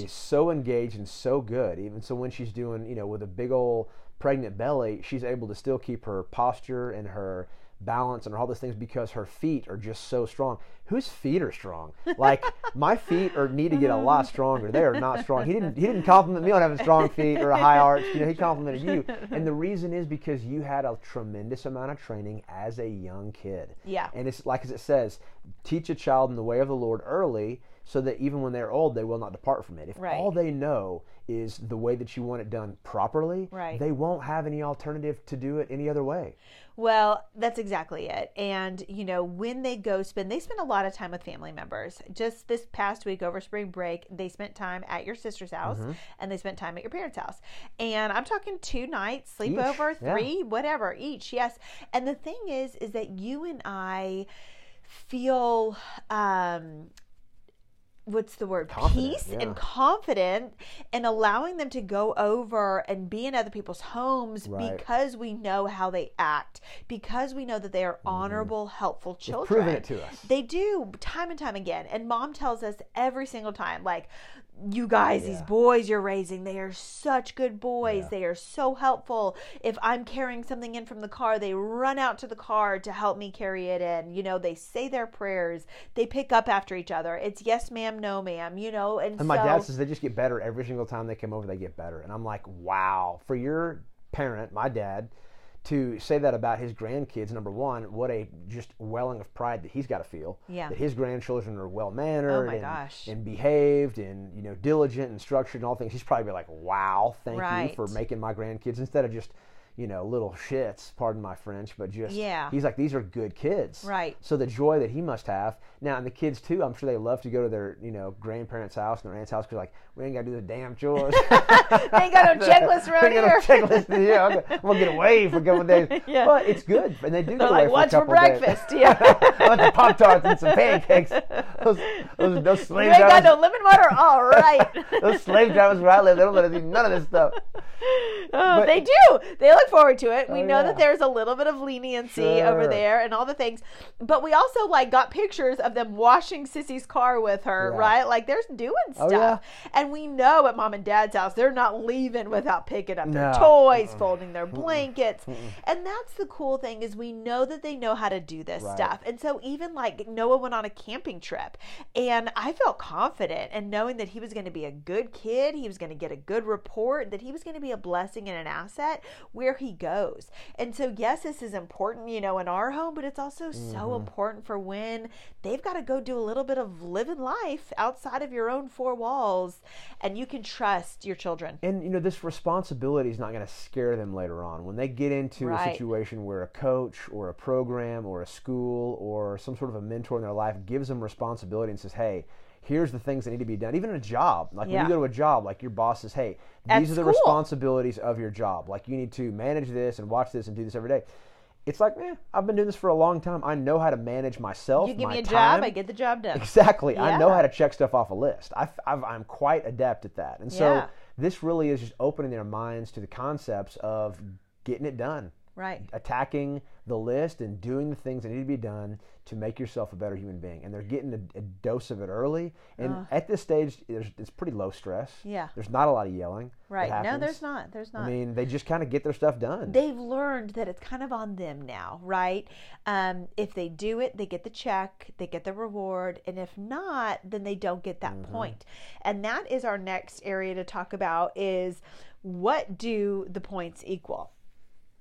is so engaged and so good. Even so, when she's doing, you know, with a big old pregnant belly, she's able to still keep her posture and her balance and all those things because her feet are just so strong. Whose feet are strong? Like my feet are need to get a lot stronger. They are not strong. He didn't he didn't compliment me on having strong feet or a high arch. You know, he complimented you. And the reason is because you had a tremendous amount of training as a young kid. Yeah. And it's like as it says, teach a child in the way of the Lord early so that even when they're old they will not depart from it. If Right. all they know is the way that you want it done properly, Right. they won't have any alternative to do it any other way. Well, that's exactly it. And, you know, when they go spend, they spend a lot of time with family members. Just this past week over spring break, they spent time at your sister's house Mm-hmm. and they spent time at your parents' house. And I'm talking two nights, sleepover, yeah. three, whatever, each. Yes. And the thing is, is that you and I feel, um, what's the word Confident, peace yeah. and confident and allowing them to go over and be in other people's homes Right. because we know how they act because we know that they are honorable helpful children Mm-hmm. proven it to us. they do time and time again and mom tells us every single time like you guys these boys you're raising they are such good boys Yeah. they are so helpful if i'm carrying something in from the car they run out to the car to help me carry it in you know they say their prayers they pick up after each other it's yes ma'am no ma'am you know and, And my so, dad says they just get better every single time they come over. They get better, and I'm like, wow. For your parent, my dad, to say that about his grandkids, number one, what a just welling of pride that he's got to feel. Yeah. That his grandchildren are well mannered Oh and, gosh. and behaved and you know diligent and structured and all things. He's probably like, wow, thank you for making my grandkids instead of just. You know, little shits, pardon my French, but just, Yeah. he's like, these are good kids. Right. So the joy that he must have now, and the kids too. I'm sure they love to go to their you know grandparents' house and their aunt's house because like we ain't got to do the damn chores. they ain't got no checklist around here no checklist. Yeah, I'm gonna, I'm get away for a couple days. Yeah. But it's good, and they do They're get away like, for "What's for couple of days." breakfast?" Yeah. I want the pop tarts and some pancakes. Those those, those you slave ain't got no lemon water all right those slave drivers where I live, they don't let us eat none of this stuff. Oh, But- they do. They look forward to it. We Oh, know yeah. that there's a little bit of leniency over there and all the things. But we also like got pictures of them washing Sissy's car with her, Yeah. right? Like there's doing Oh, stuff. And we know at mom and dad's house they're not leaving without picking up their No. toys, folding their blankets. And that's the cool thing is we know that they know how to do this Right. stuff. And so even like Noah went on a camping trip and I felt confident and knowing that he was going to be a good kid, he was going to get a good report, that he was going to be a blessing and an asset where he goes. And so yes, this is important, you know, in our home, but it's also so mm-hmm. important for when they've got to go do a little bit of living life outside of your own four walls and you can trust your children. And you know, this responsibility is not going to scare them later on when they get into Right. a situation where a coach or a program or a school or some sort of a mentor in their life gives them responsibility and says, "Hey, here's the things that need to be done. Even in a job, like Yeah. when you go to a job, like your boss says, hey, At these are the school. responsibilities of your job. Like you need to manage this and watch this and do this every day. It's like, eh, I've been doing this for a long time. I know how to manage myself. You give my me a time. job, I get the job done. Exactly. I know how to check stuff off a list. I, am quite adept at that. And so Yeah. this really is just opening their minds to the concepts of getting it done, Right. attacking the list and doing the things that need to be done to make yourself a better human being. And they're getting a, a dose of it early. And at this stage, there's, it's pretty low stress. Yeah. There's not a lot of yelling. Right. No, there's not. There's not. I mean, they just kind of get their stuff done. they've learned that it's kind of on them now, right? Um, if they do it, they get the check, they get the reward, and if not, then they don't get that point. And that is our next area to talk about is what do the points equal?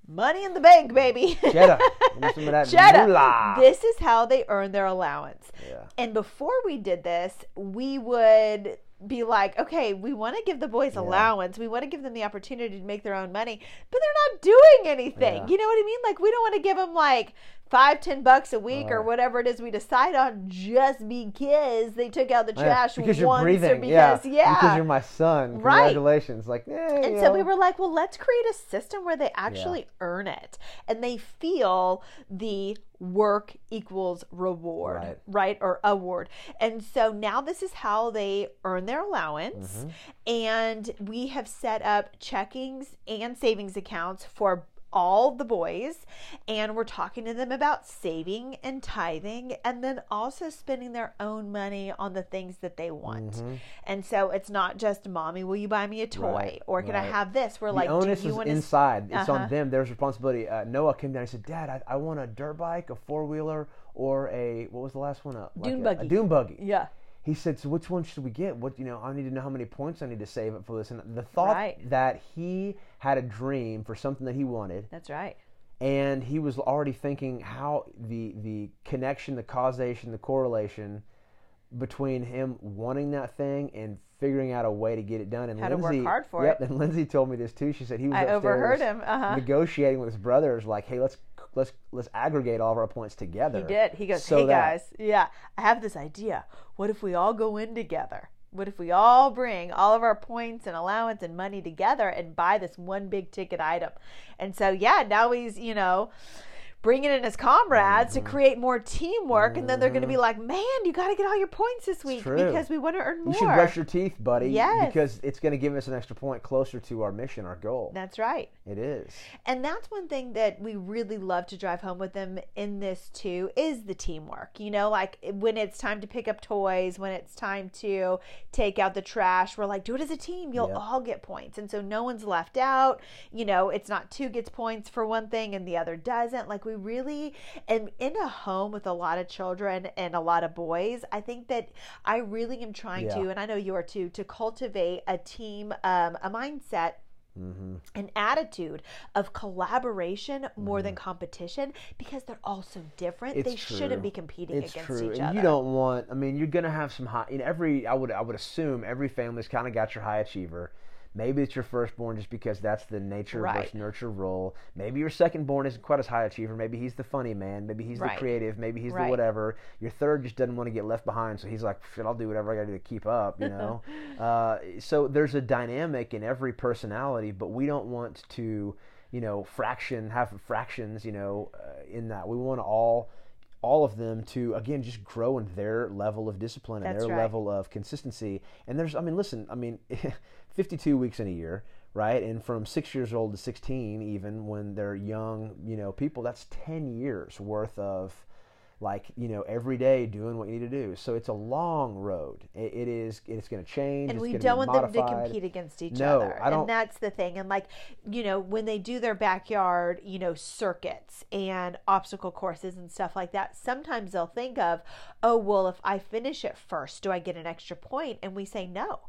Money in the bank, baby. Cheddar. Some of that Cheddar. moolah. This is how they earn their allowance. Yeah. And before we did this, we would be like, okay, we want to give the boys allowance. We want to give them the opportunity to make their own money, but they're not doing anything. Yeah. You know what I mean? Like, we don't want to give them like five, ten bucks a week or whatever it is we decide on just because they took out the Yeah, trash because you're once breathing. or because, yeah. Because you're my son. Right. Congratulations. Like, eh, And so we were like, well, let's create a system where they actually earn it and they feel the work equals reward, Right. right? Or award. And so now this is how they earn their allowance. Mm-hmm. And we have set up checkings and savings accounts for all the boys and we're talking to them about saving and tithing and then also spending their own money on the things that they want. And so it's not just mommy, will you buy me a toy Mm-hmm. Right, or can I have this? We're the like, onus do you is want inside. It's Uh-huh. on them. There's responsibility. Uh, Noah came down and said, "Dad, I, I want a dirt bike, a four wheeler, or a what was the last one? A, like Dune a, buggy. A dune buggy." Yeah. He said, "So which one should we get? What you know? I need to know how many points I need to save up for this." And the thought Right. that he had a dream for something that he wanted, That's right. and he was already thinking how the the connection, the causation, the correlation between him wanting that thing and figuring out a way to get it done. And How to work hard for yep, it. and Lindsey told me this too. She said he was I overheard him. Uh-huh. negotiating with his brothers, like, "Hey, let's let's let's aggregate all of our points together." He did. He goes, so "Hey that- guys, yeah, I have this idea. What if we all go in together? What if we all bring all of our points and allowance and money together and buy this one big ticket item?" And so, yeah, now he's you know bringing in his comrades Mm-hmm. to create more teamwork, and then they're going to be like, "Man, you got to get all your points this week because we want to earn more." You should brush your teeth, buddy. Yes. Because it's going to give us an extra point closer to our mission, our goal. That's right. it is. And that's one thing that we really love to drive home with them in this too is the teamwork. You know, like when it's time to pick up toys, when it's time to take out the trash, we're like, do it as a team. You'll Yep. all get points. And so no one's left out. You know, it's not two gets points for one thing and the other doesn't. Like we really, and in a home with a lot of children and a lot of boys, I think that I really am trying Yeah. to, and I know you are too, to cultivate a team, um, a mindset Mm-hmm. an attitude of collaboration more than competition because they're all so different. It's they true. shouldn't be competing It's against true, each and other. you don't want. I mean, you're gonna have some high. In every, I would, I would assume every family's kind of got your high achiever. Maybe it's your firstborn just because that's the nature Right. versus nurture role. Maybe your secondborn isn't quite as high achiever. Maybe he's the funny man. Maybe he's Right. the creative. Maybe he's Right. the whatever. Your third just doesn't want to get left behind, so he's like, "Shit, I'll do whatever I got to do to keep up." You know. uh, so there's a dynamic in every personality, but we don't want to, you know, fraction have fractions. You know, uh, in that we want to all all of them to again just grow in their level of discipline and That's their right. level of consistency. And there's, I mean, listen, I mean, 52 weeks in a year, right? And from six years old to 16, even when they're young, you know, people, that's 10 years worth of like you know every day doing what you need to do so it's a long road it, it is it's going to change and we don't want them to compete against each No, other. I don't- And that's the thing. And like, you know, when they do their backyard, you know, circuits and obstacle courses and stuff like that, sometimes they'll think of, oh, well, if I finish it first, do I get an extra point? And we say no.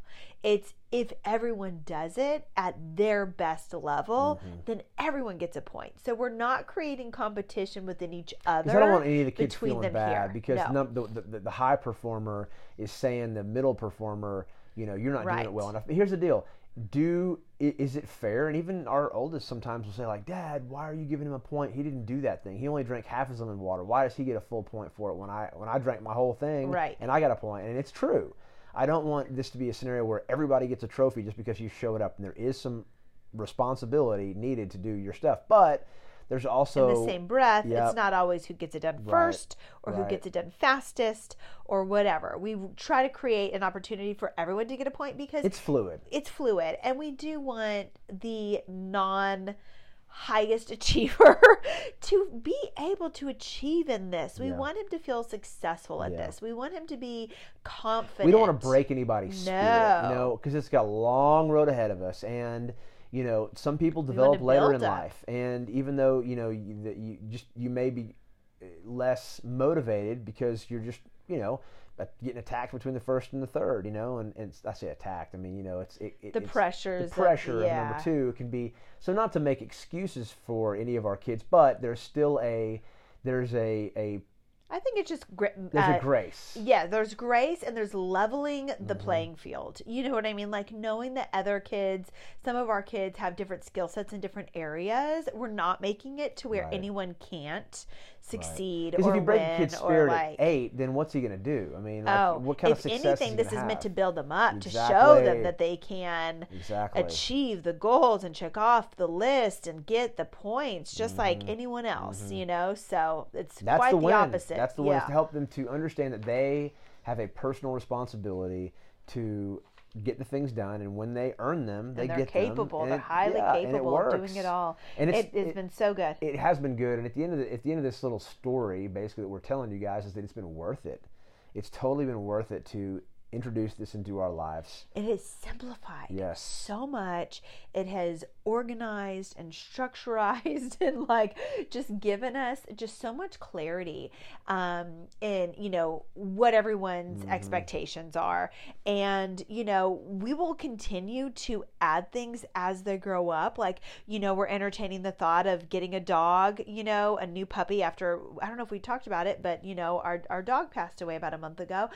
It's if everyone does it at their best level, Mm-hmm. then everyone gets a point. So we're not creating competition within each other. Because I don't want any of the kids feeling bad here. because No. num- the, the, the high performer is saying the middle performer, you know, you're not doing it well enough. But here's the deal: do is it fair? And even our oldest sometimes will say, like, Dad, why are you giving him a point? He didn't do that thing. He only drank half of his lemon water. Why does he get a full point for it when I when I drank my whole thing? Right. And I got a point, and it's true. I don't want this to be a scenario where everybody gets a trophy just because you showed up, and there is some responsibility needed to do your stuff, but there's also in the same breath Yep. it's not always who gets it done Right, first or who gets it done fastest or whatever. We try to create an opportunity for everyone to get a point because it's fluid. it's fluid. And we do want the non highest achiever to be able to achieve in this we Yeah. want him to feel successful at Yeah. this we want him to be confident We don't want to break anybody's spirit, No. you know, because it's got a long road ahead of us, and you know, some people develop later in up. life, and even though you know you, you just you may be less motivated because you're just you know getting attacked between the first and the third, you know, and, and I say attacked, I mean you know it's it, it, the it's, pressures the pressure of, yeah. number two can be so not to make excuses for any of our kids, but there's still a there's a a i think it's just gr- there's uh, a grace. Yeah, there's grace and there's leveling the Mm-hmm. playing field. You know what I mean? Like knowing that other kids, some of our kids have different skill sets in different areas. We're not making it to where Right. anyone can't succeed Because or if you break win a kid's or spirit like at eight, then what's he going to do? I mean, like, Oh, what kind if of success anything, is this is meant to build them up to show them that they can Exactly. achieve the goals and check off the list and get the points just like anyone else, you know? So it's Mm-hmm. That's quite the the, opposite. That's the is to help them to understand that they have a personal responsibility to get the things done, and when they earn them, they and they're get capable. them. they're it- highly yeah, capable of doing it all. And it's, it has it- been so good. it has been good. And at the end of the, at the end of this little story, basically that we're telling you guys is that it's been worth it. It's totally been worth it to introduce this into our lives. it has simplified Yes. so much. It has organized and structurized and like just given us just so much clarity um, in you know what everyone's Mm-hmm. expectations are, and you know we will continue to add things as they grow up. Like you know we're entertaining the thought of getting a dog, you know, a new puppy after I don't know if we talked about it, but you know our our dog passed away about a month ago.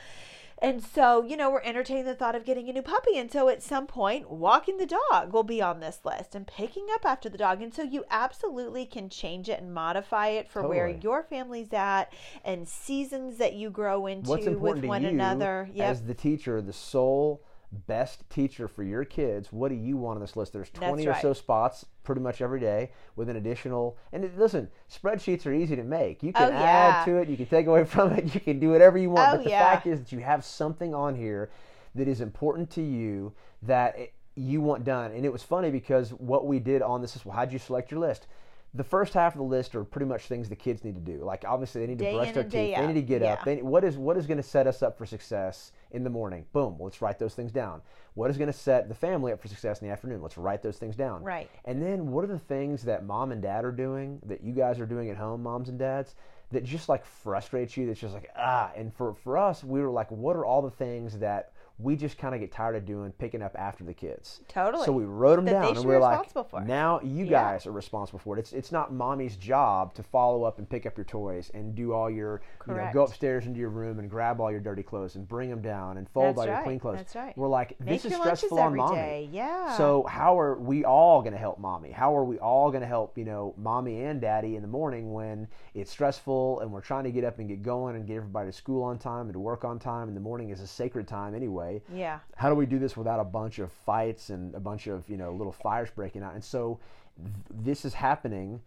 And so, you know, we're entertaining the thought of getting a new puppy. And so at some point, walking the dog will be on this list and picking up after the dog. And so you absolutely can change it and modify it for where your family's at and seasons that you grow into with one another. Yep. as the teacher, the sole best teacher for your kids? What do you want on this list? There's 20 or so spots pretty much every day with an additional. And it- listen, spreadsheets are easy to make. You can Oh, add yeah. to it. You can take away from it. You can do whatever you want. Oh, but the yeah. fact is that you have something on here that is important to you that it, you want done. And it was funny because what we did on this is well, how'd you select your list? The first half of the list are pretty much things the kids need to do. Like obviously they need to Day brush their teeth. They need to get up. Yeah. They, what is what is going to set us up for success in the morning? Boom. Let's write those things down. What is going to set the family up for success in the afternoon? Let's write those things down. Right. And then what are the things that mom and dad are doing that you guys are doing at home, moms and dads, that just like frustrates you? That's just like ah. And for for us, we were like, what are all the things that we just kind of get tired of doing, picking up after the kids? Totally. So we wrote them That down, and be we are like, now you Yeah. guys are responsible for it. It's it's not mommy's job to follow up and pick up your toys and do all your you know Correct. go upstairs into your room and grab all your dirty clothes and bring them down and fold That's all your clean clothes. That's right. We're like this Make is stressful on mommy. day. Yeah. So how are we all going to help mommy? How are we all going to help you know mommy and daddy in the morning when it's stressful and we're trying to get up and get going and get everybody to school on time and to work on time and the morning is a sacred time anyway yeah. how do we do this without a bunch of fights and a bunch of you know little fires breaking out and so th- this is happening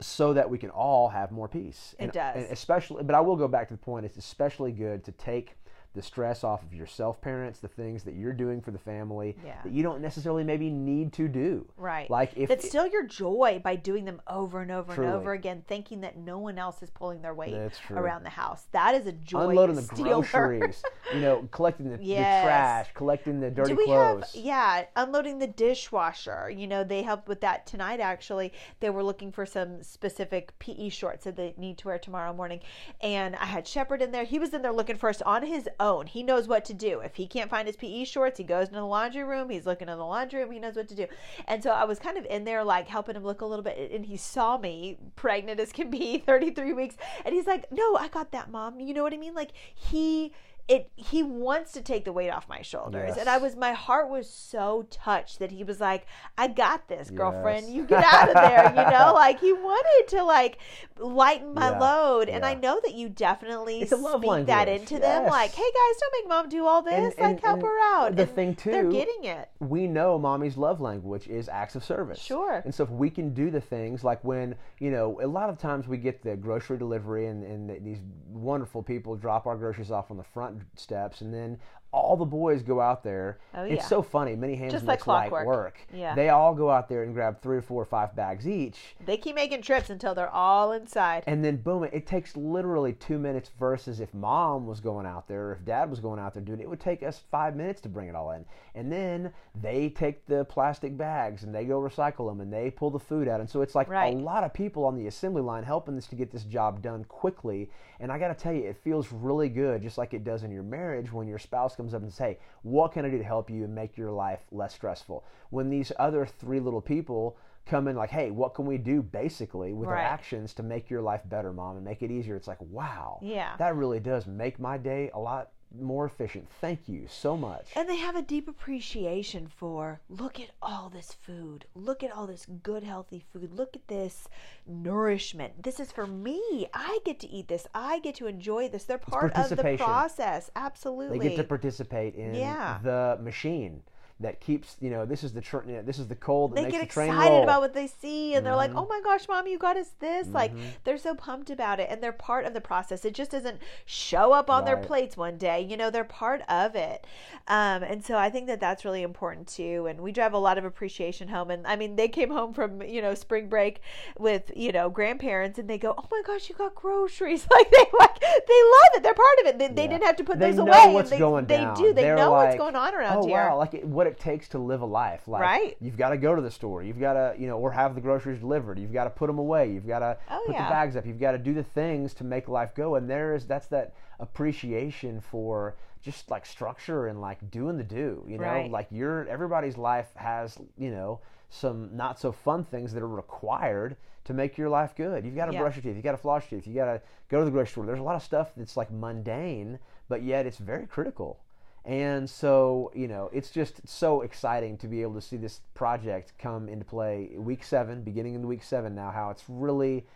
so that we can all have more peace It and, does. and especially but i will go back to the point it's especially good to take the stress off of yourself parents the things that you're doing for the family Yeah. that you don't necessarily maybe need to do Right. like if That's still your joy by doing them over and over Truly. and over again, thinking that no one else is pulling their weight around the house. That is a joy. unloading the stealer. groceries you know collecting the, the trash collecting the dirty Do we clothes have yeah, unloading the dishwasher. You know, they helped with that tonight actually. They were looking for some specific PE shorts that they need to wear tomorrow morning. And I had Shepard in there. He was in there looking for us on his own. He knows what to do. If he can't find his PE shorts, he goes into the laundry room. He's looking in the laundry room. He knows what to do. And so I was kind of in there like helping him look a little bit and he saw me pregnant as can be, 33 weeks, and he's like, "No, I got that, mom." You know what I mean? Like he it he wants to take the weight off my shoulders Yes. and i was my heart was so touched that he was like i got this girlfriend Yes. you get out of there you know like he wanted to like lighten my Yeah. load and i know that you definitely speak that into them like hey guys don't make mom do all this And- like help her out the And thing, they're getting it we know mommy's love language is acts of service. Sure. And so if we can do the things like when, you know, a lot of times we get the grocery delivery and, and these wonderful people drop our groceries off on the front steps. And then all the boys go out there. Oh, yeah. It's so funny. Many hands Just makes like light work. Yeah. They all go out there and grab three or four or five bags each. they keep making trips until they're all inside And then boom, it takes literally two minutes versus if mom was going out there or if dad was going out there doing it, it would take us five minutes to bring it all in. And then they take the plastic bags and they go recycle them and they pull the food out. And so it's like Right. a lot of people on the assembly line helping us to get this job done quickly. And I got to tell you, it feels really good, just like it does in your marriage when your spouse comes up and says, Hey, what can I do to help you and make your life less stressful? When these other three little people come in like, hey, what can we do basically with our actions to make your life better, mom, and make it easier? It's like, wow, Yeah. that really does make my day a lot more efficient. Thank you so much. And they have a deep appreciation for look at all this food. Look at all this good, healthy food. Look at this nourishment. This is for me. I get to eat this. I get to enjoy this. They're part of the process. Absolutely. they get to participate in Yeah. the machine that keeps, you know, this is the tr- you know, this is the cold that they makes get the train excited roll. about what they see and they're like, Mm-hmm. oh my gosh, mom, you got us this. Like, they're so pumped about it and they're part of the process. It just doesn't show up on their plates one day. You know, they're part of it. Um, and so I think that that's really important too. And we drive a lot of appreciation home. And I mean, they came home from, you know, spring break with, you know, grandparents and they go, oh my gosh, you got groceries. Like, they like, they love it. They're part of it. They, they didn't have to put they those away. what's they, they down. do. They They're know what's going on around oh, here. wow, like it, what it takes to live a life. Like, Right. You've got to go to the store. You've got to, you know, or have the groceries delivered. You've got to put them away. You've got to Oh, put yeah. the bags up. You've got to do the things to make life go. And there is that's that appreciation for just like structure and like doing the do. You know, Right. like your everybody's life has, you know, some not so fun things that are required to make your life good. You've got to Yeah. brush your teeth. You got to floss your teeth. You got to go to the grocery store. There's a lot of stuff that's like mundane, but yet it's very critical. And so, you know, it's just so exciting to be able to see this project come into play week seven, beginning in week seven now, how it's really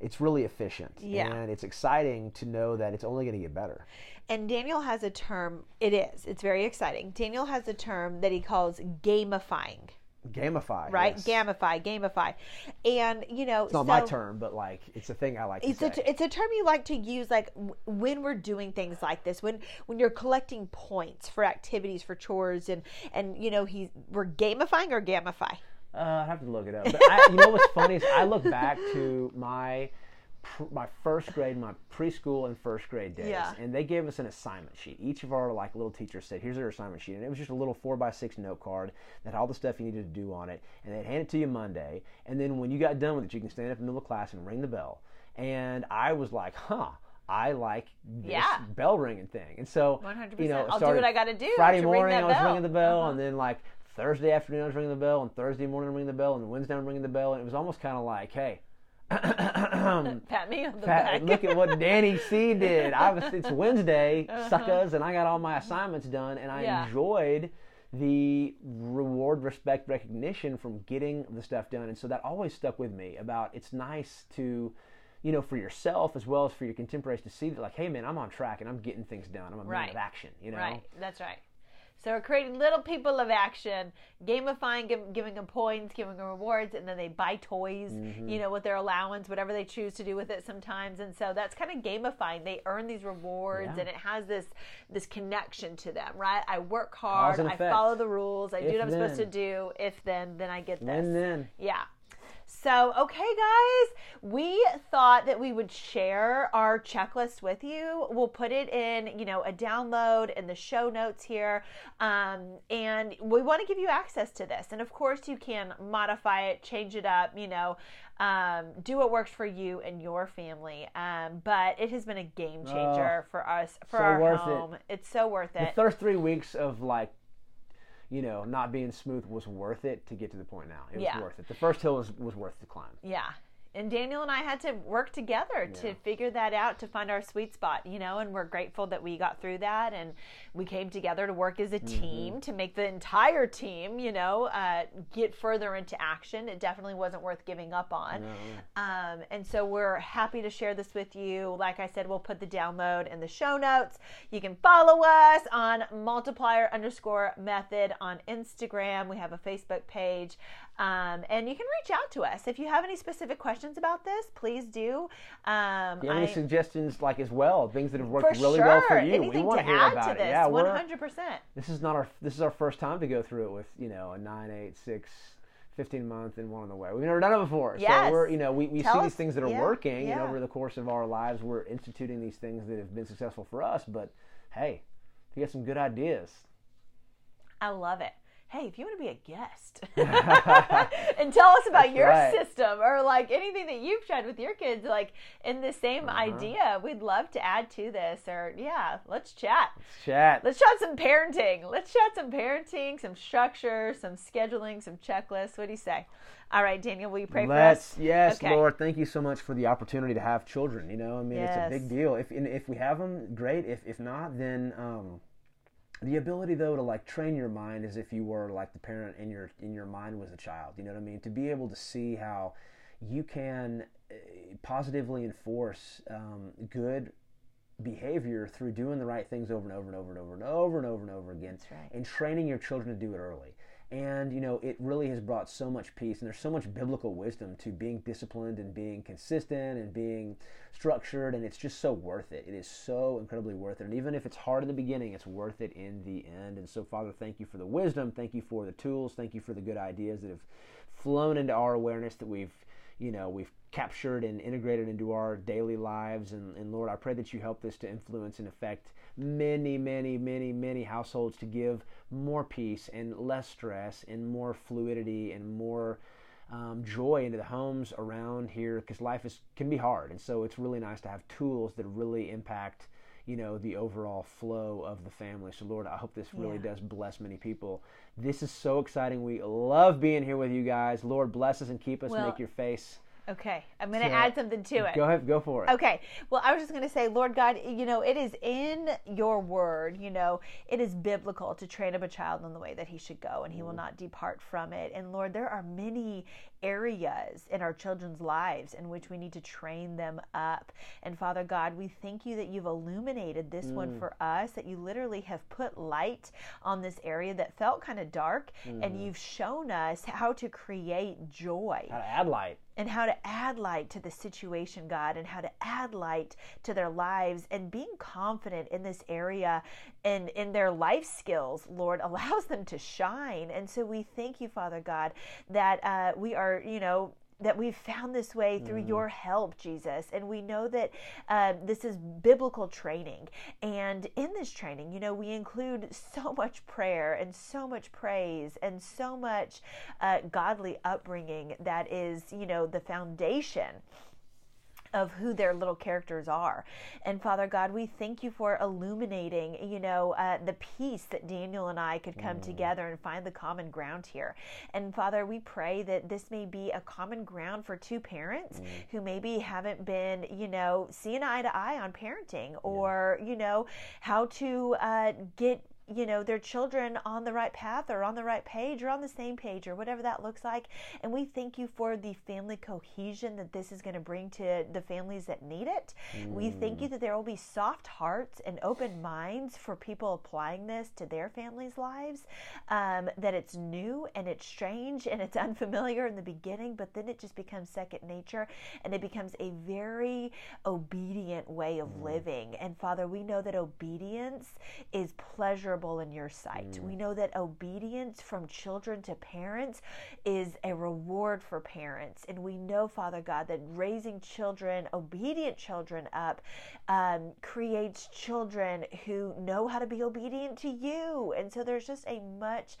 it's really efficient. Yeah. And it's exciting to know that it's only going to get better. And Daniel has a term, it is, it's very exciting. Daniel has a term that he calls gamifying, Gamify. right? yes. Gamify, gamify. And, you know, It's not my term, but like it's a thing I like to It's say. a, t- it's a term you like to use like w- when we're doing things like this when when you're collecting points for activities for chores and and you know he's we're gamifying or gamify Uh, I have to look it up. But I, you know what's funny is I look back to my pr- my first grade, my preschool and first grade days, Yeah. and they gave us an assignment sheet. Each of our like little teachers said, "Here's your assignment sheet," and it was just a little four by six note card that had all the stuff you needed to do on it, and they'd hand it to you Monday, and then when you got done with it, you can stand up in the middle of class and ring the bell. And I was like, "Huh." I like this Yeah. bell ringing thing, and so 100%. you know, I'll do what I gotta do Friday to morning, I was bell. ringing the bell, Uh-huh. and then like Thursday afternoon I was ringing the bell, and Thursday morning I'm ringing the bell, and Wednesday I'm ringing the bell, and it was almost kind of like, hey, pat me on the Pat, back look at what Danny C did. I was it's Wednesday, Uh-huh. suckers, and I got all my assignments done, and I Yeah. enjoyed the reward, respect, recognition from getting the stuff done, and so that always stuck with me. About it's nice to. You know, for yourself as well as for your contemporaries to see that, like, hey, man, I'm on track and I'm getting things done. I'm a man Right. of action. You know, right that's right so we're creating little people of action gamifying give, giving them points giving them rewards and then they buy toys Mm-hmm. you know with their allowance whatever they choose to do with it sometimes and so that's kind of gamifying they earn these rewards Yeah. and it has this this connection to them right i work hard i effect. follow the rules i do what i'm supposed to do if then then i get this and then yeah. So, okay, guys, we thought that we would share our checklist with you. We'll put it in, you know, a download in the show notes here. Um, and we want to give you access to this. And of course, you can modify it, change it up, you know, um, do what works for you and your family. Um, but it has been a game changer for us, for so our worth it. home. It's so worth it. the first three weeks of like you know not being smooth was worth it to get to the point now it was Yeah. worth it the first hill was, was worth the climb Yeah. And Daniel and I had to work together yeah. to figure that out to find our sweet spot, you know, and we're grateful that we got through that and we came together to work as a mm-hmm. team to make the entire team, you know, uh, get further into action. It definitely wasn't worth giving up on. No. Um, and so we're happy to share this with you. Like I said, we'll put the download in the show notes. You can follow us on multiplier underscore method on Instagram. We have a Facebook page. Um, and you can reach out to us if you have any specific questions about this. Please do. Um, do any I, suggestions, like as well, things that have worked really sure. well for you? Anything we want to, hear about it. Yeah, one hundred percent. This is not our. This is our first time to go through it with you know a nine, eight, six. 15 months and one on the way. We've never done it before. Yes. So we're, you know, we, we see these things that are yeah, working yeah. and over the course of our lives, we're instituting these things that have been successful for us. But hey, if you got some good ideas. I love it hey, if you want to be a guest and tell us about That's your right. system or like anything that you've tried with your kids, like in the same uh-huh. idea, we'd love to add to this. Or yeah, let's chat. Let's chat. Let's chat some parenting. Let's chat some parenting, some structure, some scheduling, some checklists. What do you say? All right, Daniel, will you pray Let's, for us? Yes, okay. Lord, thank you so much for the opportunity to have children. You know, I mean, yes. it's a big deal. If if we have them, great. If if not, then um, the ability though to like train your mind as if you were like the parent in your in your mind was a child you know what i mean to be able to see how you can eh, positively enforce um, good behavior through doing the right things over and over and over and over and over and over and over again right. and training your children to do it early and you know it really has brought so much peace and there's so much biblical wisdom to being disciplined and being consistent and being structured and it's just so worth it. It is so incredibly worth it. And even if it's hard in the beginning it's worth it in the end. And so father thank you for the wisdom. Thank you for the tools. Thank you for the good ideas that have flown into our awareness that we've you know we've captured and integrated into our daily lives. And, and lord i pray that you help this to influence and affect many many many many households to give more peace and less stress and more fluidity and more um, joy into the homes around here because life is can be hard. And so it's really nice to have tools that really impact you know the overall flow of the family. So lord i hope this really yeah. does bless many people. This is so exciting. We love being here with you guys. Lord bless us and keep us. Well, make your face Okay, I'm going to so, add something to it. Go ahead, go for it. Okay, well, I was just going to say, Lord God, you know, it is in your word, you know, it is biblical to train up a child in the way that he should go, and he mm. will not depart from it. And Lord, there are many areas in our children's lives in which we need to train them up. And Father God, we thank you that you've illuminated this mm. one for us, that you literally have put light on this area that felt kind of dark, mm. and you've shown us how to create joy. How to add light and how to add light to the situation, God, and how to add light to their lives and being confident in this area and in their life skills, Lord, allows them to shine. And so we thank you, Father God, that uh, we are, you know, that we've found this way through mm. your help, Jesus. And we know that uh, this is biblical training. And in this training, you know, we include so much prayer and so much praise and so much uh, godly upbringing that is, you know, the foundation of who their little characters are. And Father God, we thank you for illuminating, you know, uh, the peace that Daniel and I could come mm. together and find the common ground here. And Father, we pray that this may be a common ground for two parents mm. who maybe haven't been, you know, seeing eye to eye on parenting or, yeah. you know, how to uh, get you know their children on the right path or on the right page or on the same page or whatever that looks like and we thank you for the family cohesion that this is going to bring to the families that need it mm. we thank you mm. that there will be soft hearts and open minds for people applying this to their families lives um, that it's new and it's strange and it's unfamiliar in the beginning but then it just becomes second nature and it becomes a very obedient way of mm. living and father we know that obedience is pleasure in your sight. Mm. We know that obedience from children to parents is a reward for parents. And we know, Father God, that raising children, obedient children up, um, creates children who know how to be obedient to you. And so there's just a much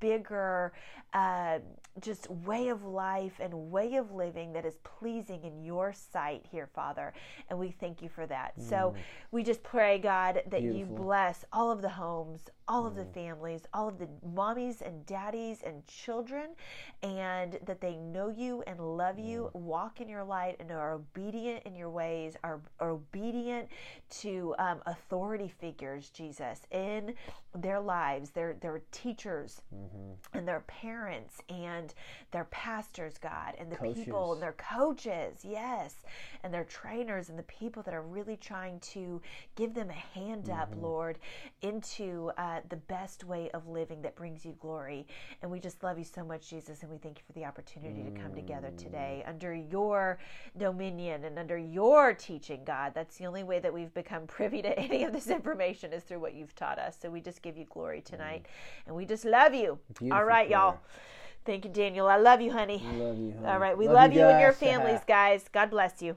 bigger, uh, just way of life and way of living that is pleasing in your sight here, Father. And we thank you for that. Mm. So we just pray, God, that Beautiful. you bless all of the homes homes, all of the families, all of the mommies and daddies and children, and that they know you and love you, walk in your light, and are obedient in your ways, are, are obedient to um, authority figures, Jesus, in their lives, their, their teachers mm-hmm. and their parents and their pastors, God, and the coaches. people and their coaches, yes, and their trainers and the people that are really trying to give them a hand up, mm-hmm. Lord, into uh, the best way of living that brings you glory. And we just love you so much, Jesus, and we thank you for the opportunity mm-hmm. to come together today mm. under your dominion and under your teaching, God. That's the only way that we've become privy to any of this information is through what you've taught us. So we just give you glory tonight, mm-hmm. and we just love you. Beautiful All right, prayer. y'all. Thank you, Daniel. I love you, honey. Love you, honey. All right. We love, love you, you and your families, guys. God bless you.